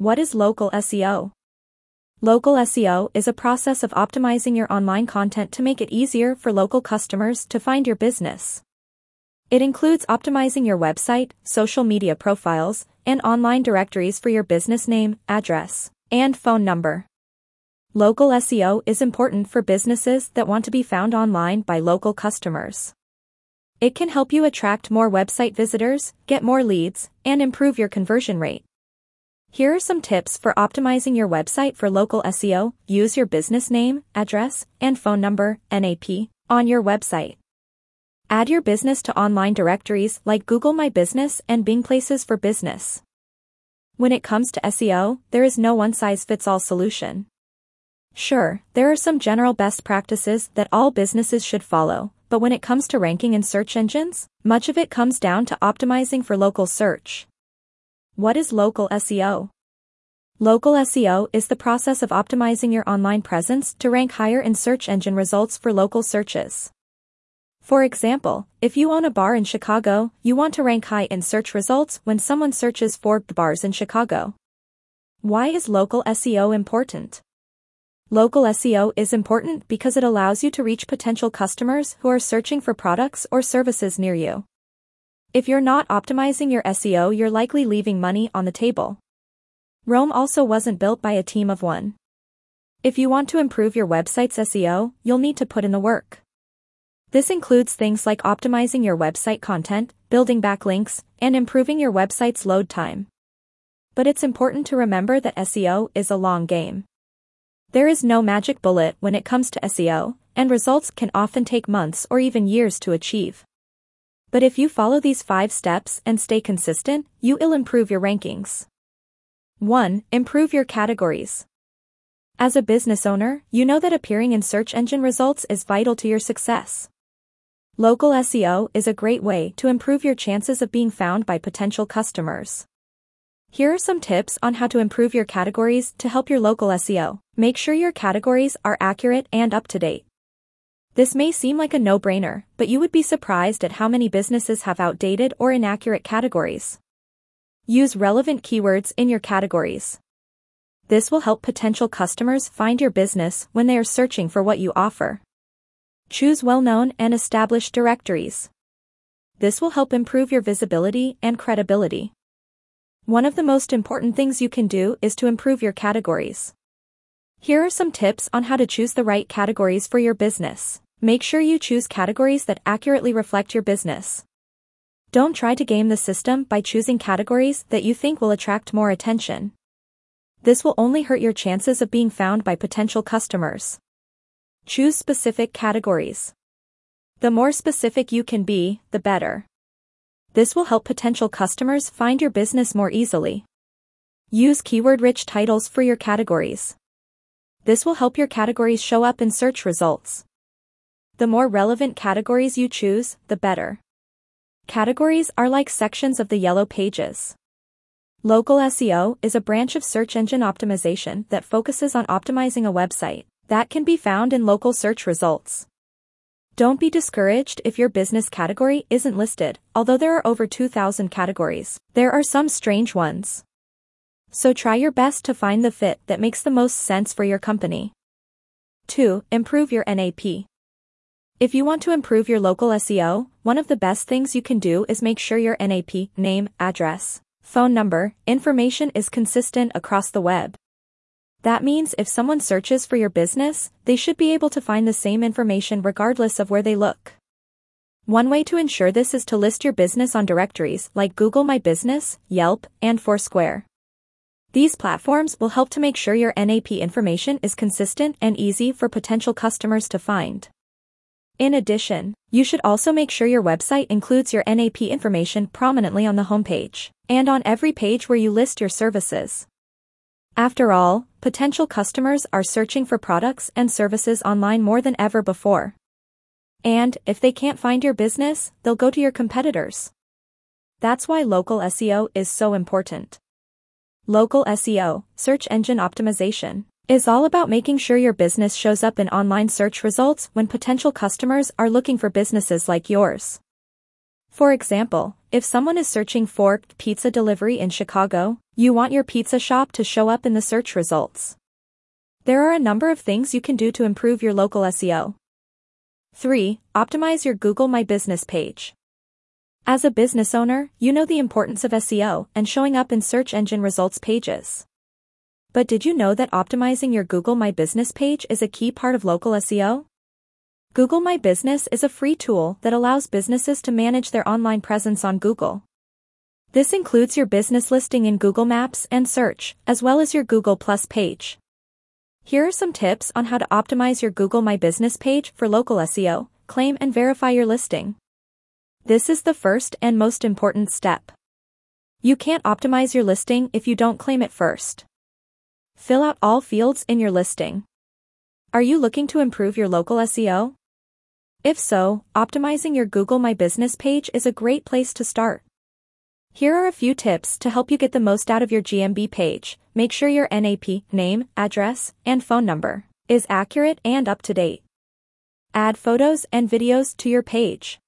What is local SEO? Local SEO is a process of optimizing your online content to make it easier for local customers to find your business. It includes optimizing your website, social media profiles, and online directories for your business name, address, and phone number. Local SEO is important for businesses that want to be found online by local customers. It can help you attract more website visitors, get more leads, and improve your conversion rate. Here are some tips for optimizing your website for local SEO. Use your business name, address, and phone number, NAP, on your website. Add your business to online directories like Google My Business and Bing Places for Business. When it comes to SEO, there is no one-size-fits-all solution. Sure, there are some general best practices that all businesses should follow, but when it comes to ranking in search engines, much of it comes down to optimizing for local search. What is local SEO? Local SEO is the process of optimizing your online presence to rank higher in search engine results for local searches. For example, if you own a bar in Chicago, you want to rank high in search results when someone searches for bars in Chicago. Why is local SEO important? Local SEO is important because it allows you to reach potential customers who are searching for products or services near you. If you're not optimizing your SEO, you're likely leaving money on the table. Rome also wasn't built by a team of one. If you want to improve your website's SEO, you'll need to put in the work. This includes things like optimizing your website content, building backlinks, and improving your website's load time. But it's important to remember that SEO is a long game. There is no magic bullet when it comes to SEO, and results can often take months or even years to achieve. But if you follow these five steps and stay consistent, you will improve your rankings. 1. Improve your categories. As a business owner, you know that appearing in search engine results is vital to your success. Local SEO is a great way to improve your chances of being found by potential customers. Here are some tips on how to improve your categories to help your local SEO. Make sure your categories are accurate and up to date. This may seem like a no-brainer, but you would be surprised at how many businesses have outdated or inaccurate categories. Use relevant keywords in your categories. This will help potential customers find your business when they are searching for what you offer. Choose well-known and established directories. This will help improve your visibility and credibility. One of the most important things you can do is to improve your categories. Here are some tips on how to choose the right categories for your business. Make sure you choose categories that accurately reflect your business. Don't try to game the system by choosing categories that you think will attract more attention. This will only hurt your chances of being found by potential customers. Choose specific categories. The more specific you can be, the better. This will help potential customers find your business more easily. Use keyword-rich titles for your categories. This will help your categories show up in search results. The more relevant categories you choose, the better. Categories are like sections of the yellow pages. Local SEO is a branch of search engine optimization that focuses on optimizing a website that can be found in local search results. Don't be discouraged if your business category isn't listed, although there are over 2,000 categories. There are some strange ones. So try your best to find the fit that makes the most sense for your company. 2. Improve your NAP. If you want to improve your local SEO, one of the best things you can do is make sure your NAP, name, address, phone number, information is consistent across the web. That means if someone searches for your business, they should be able to find the same information regardless of where they look. One way to ensure this is to list your business on directories like Google My Business, Yelp, and Foursquare. These platforms will help to make sure your NAP information is consistent and easy for potential customers to find. In addition, you should also make sure your website includes your NAP information prominently on the homepage and on every page where you list your services. After all, potential customers are searching for products and services online more than ever before. And, if they can't find your business, they'll go to your competitors. That's why local SEO is so important. Local SEO, search engine optimization, is all about making sure your business shows up in online search results when potential customers are looking for businesses like yours. For example, if someone is searching for pizza delivery in Chicago, You want your pizza shop to show up in the search results. There are a number of things you can do to improve your local SEO. 3. Optimize your Google My Business page. As a business owner, you know the importance of SEO and showing up in search engine results pages. But did you know that optimizing your Google My Business page is a key part of local SEO? Google My Business is a free tool that allows businesses to manage their online presence on Google. This includes your business listing in Google Maps and Search, as well as your Google Plus page. Here are some tips on how to optimize your Google My Business page for local SEO, claim and verify your listing. This is the first and most important step. You can't optimize your listing if you don't claim it first. Fill out all fields in your listing. Are you looking to improve your local SEO? If so, optimizing your Google My Business page is a great place to start. Here are a few tips to help you get the most out of your GMB page. Make sure your NAP, name, address, and phone number, is accurate and up to date. Add photos and videos to your page.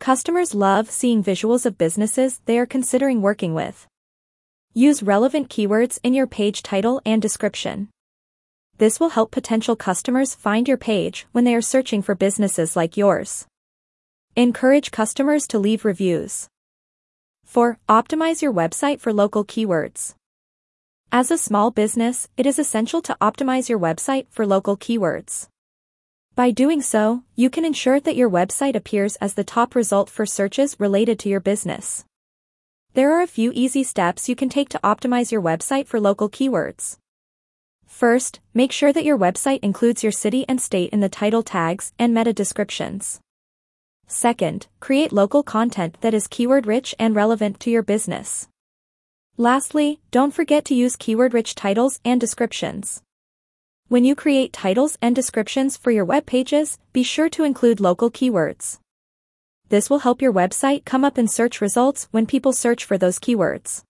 Customers love seeing visuals of businesses they are considering working with. Use relevant keywords in your page title and description. This will help potential customers find your page when they are searching for businesses like yours. Encourage customers to leave reviews. 4. Optimize your website for local keywords. As a small business, it is essential to optimize your website for local keywords. By doing so, you can ensure that your website appears as the top result for searches related to your business. There are a few easy steps you can take to optimize your website for local keywords. First, make sure that your website includes your city and state in the title tags and meta descriptions. Second, create local content that is keyword-rich and relevant to your business. Lastly, don't forget to use keyword-rich titles and descriptions. When you create titles and descriptions for your web pages, be sure to include local keywords. This will help your website come up in search results when people search for those keywords.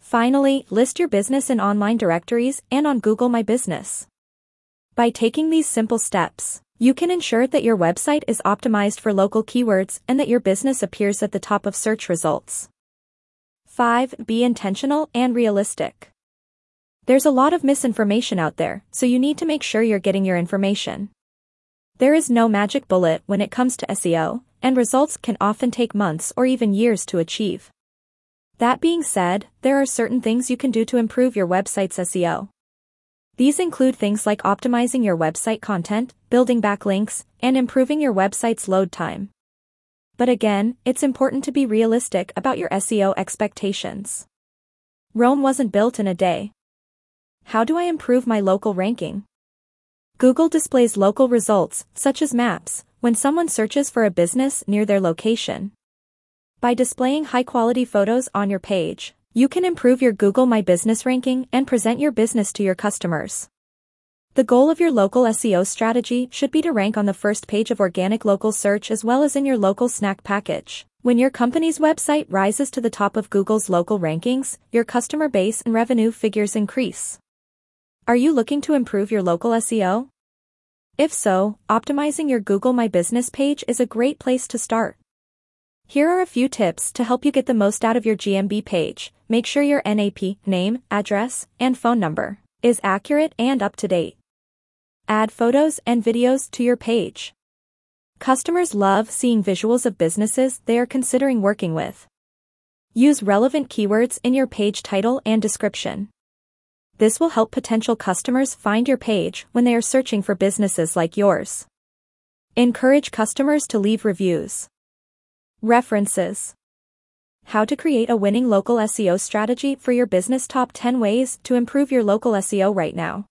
Finally, list your business in online directories and on Google My Business. By taking these simple steps, you can ensure that your website is optimized for local keywords and that your business appears at the top of search results. 5. Be intentional and realistic. There's a lot of misinformation out there, so you need to make sure you're getting your information. There is no magic bullet when it comes to SEO, and results can often take months or even years to achieve. That being said, there are certain things you can do to improve your website's SEO. These include things like optimizing your website content, building backlinks, and improving your website's load time. But again, it's important to be realistic about your SEO expectations. Rome wasn't built in a day. How do I improve my local ranking? Google displays local results, such as maps, when someone searches for a business near their location. By displaying high-quality photos on your page, you can improve your Google My Business ranking and present your business to your customers. The goal of your local SEO strategy should be to rank on the first page of organic local search as well as in your local snack package. When your company's website rises to the top of Google's local rankings, your customer base and revenue figures increase. Are you looking to improve your local SEO? If so, optimizing your Google My Business page is a great place to start. Here are a few tips to help you get the most out of your GMB page. Make sure your NAP, name, address, and phone number, is accurate and up to date. Add photos and videos to your page. Customers love seeing visuals of businesses they are considering working with. Use relevant keywords in your page title and description. This will help potential customers find your page when they are searching for businesses like yours. Encourage customers to leave reviews. References How to create a winning local SEO strategy for your business Top 10 ways to improve your local SEO right now.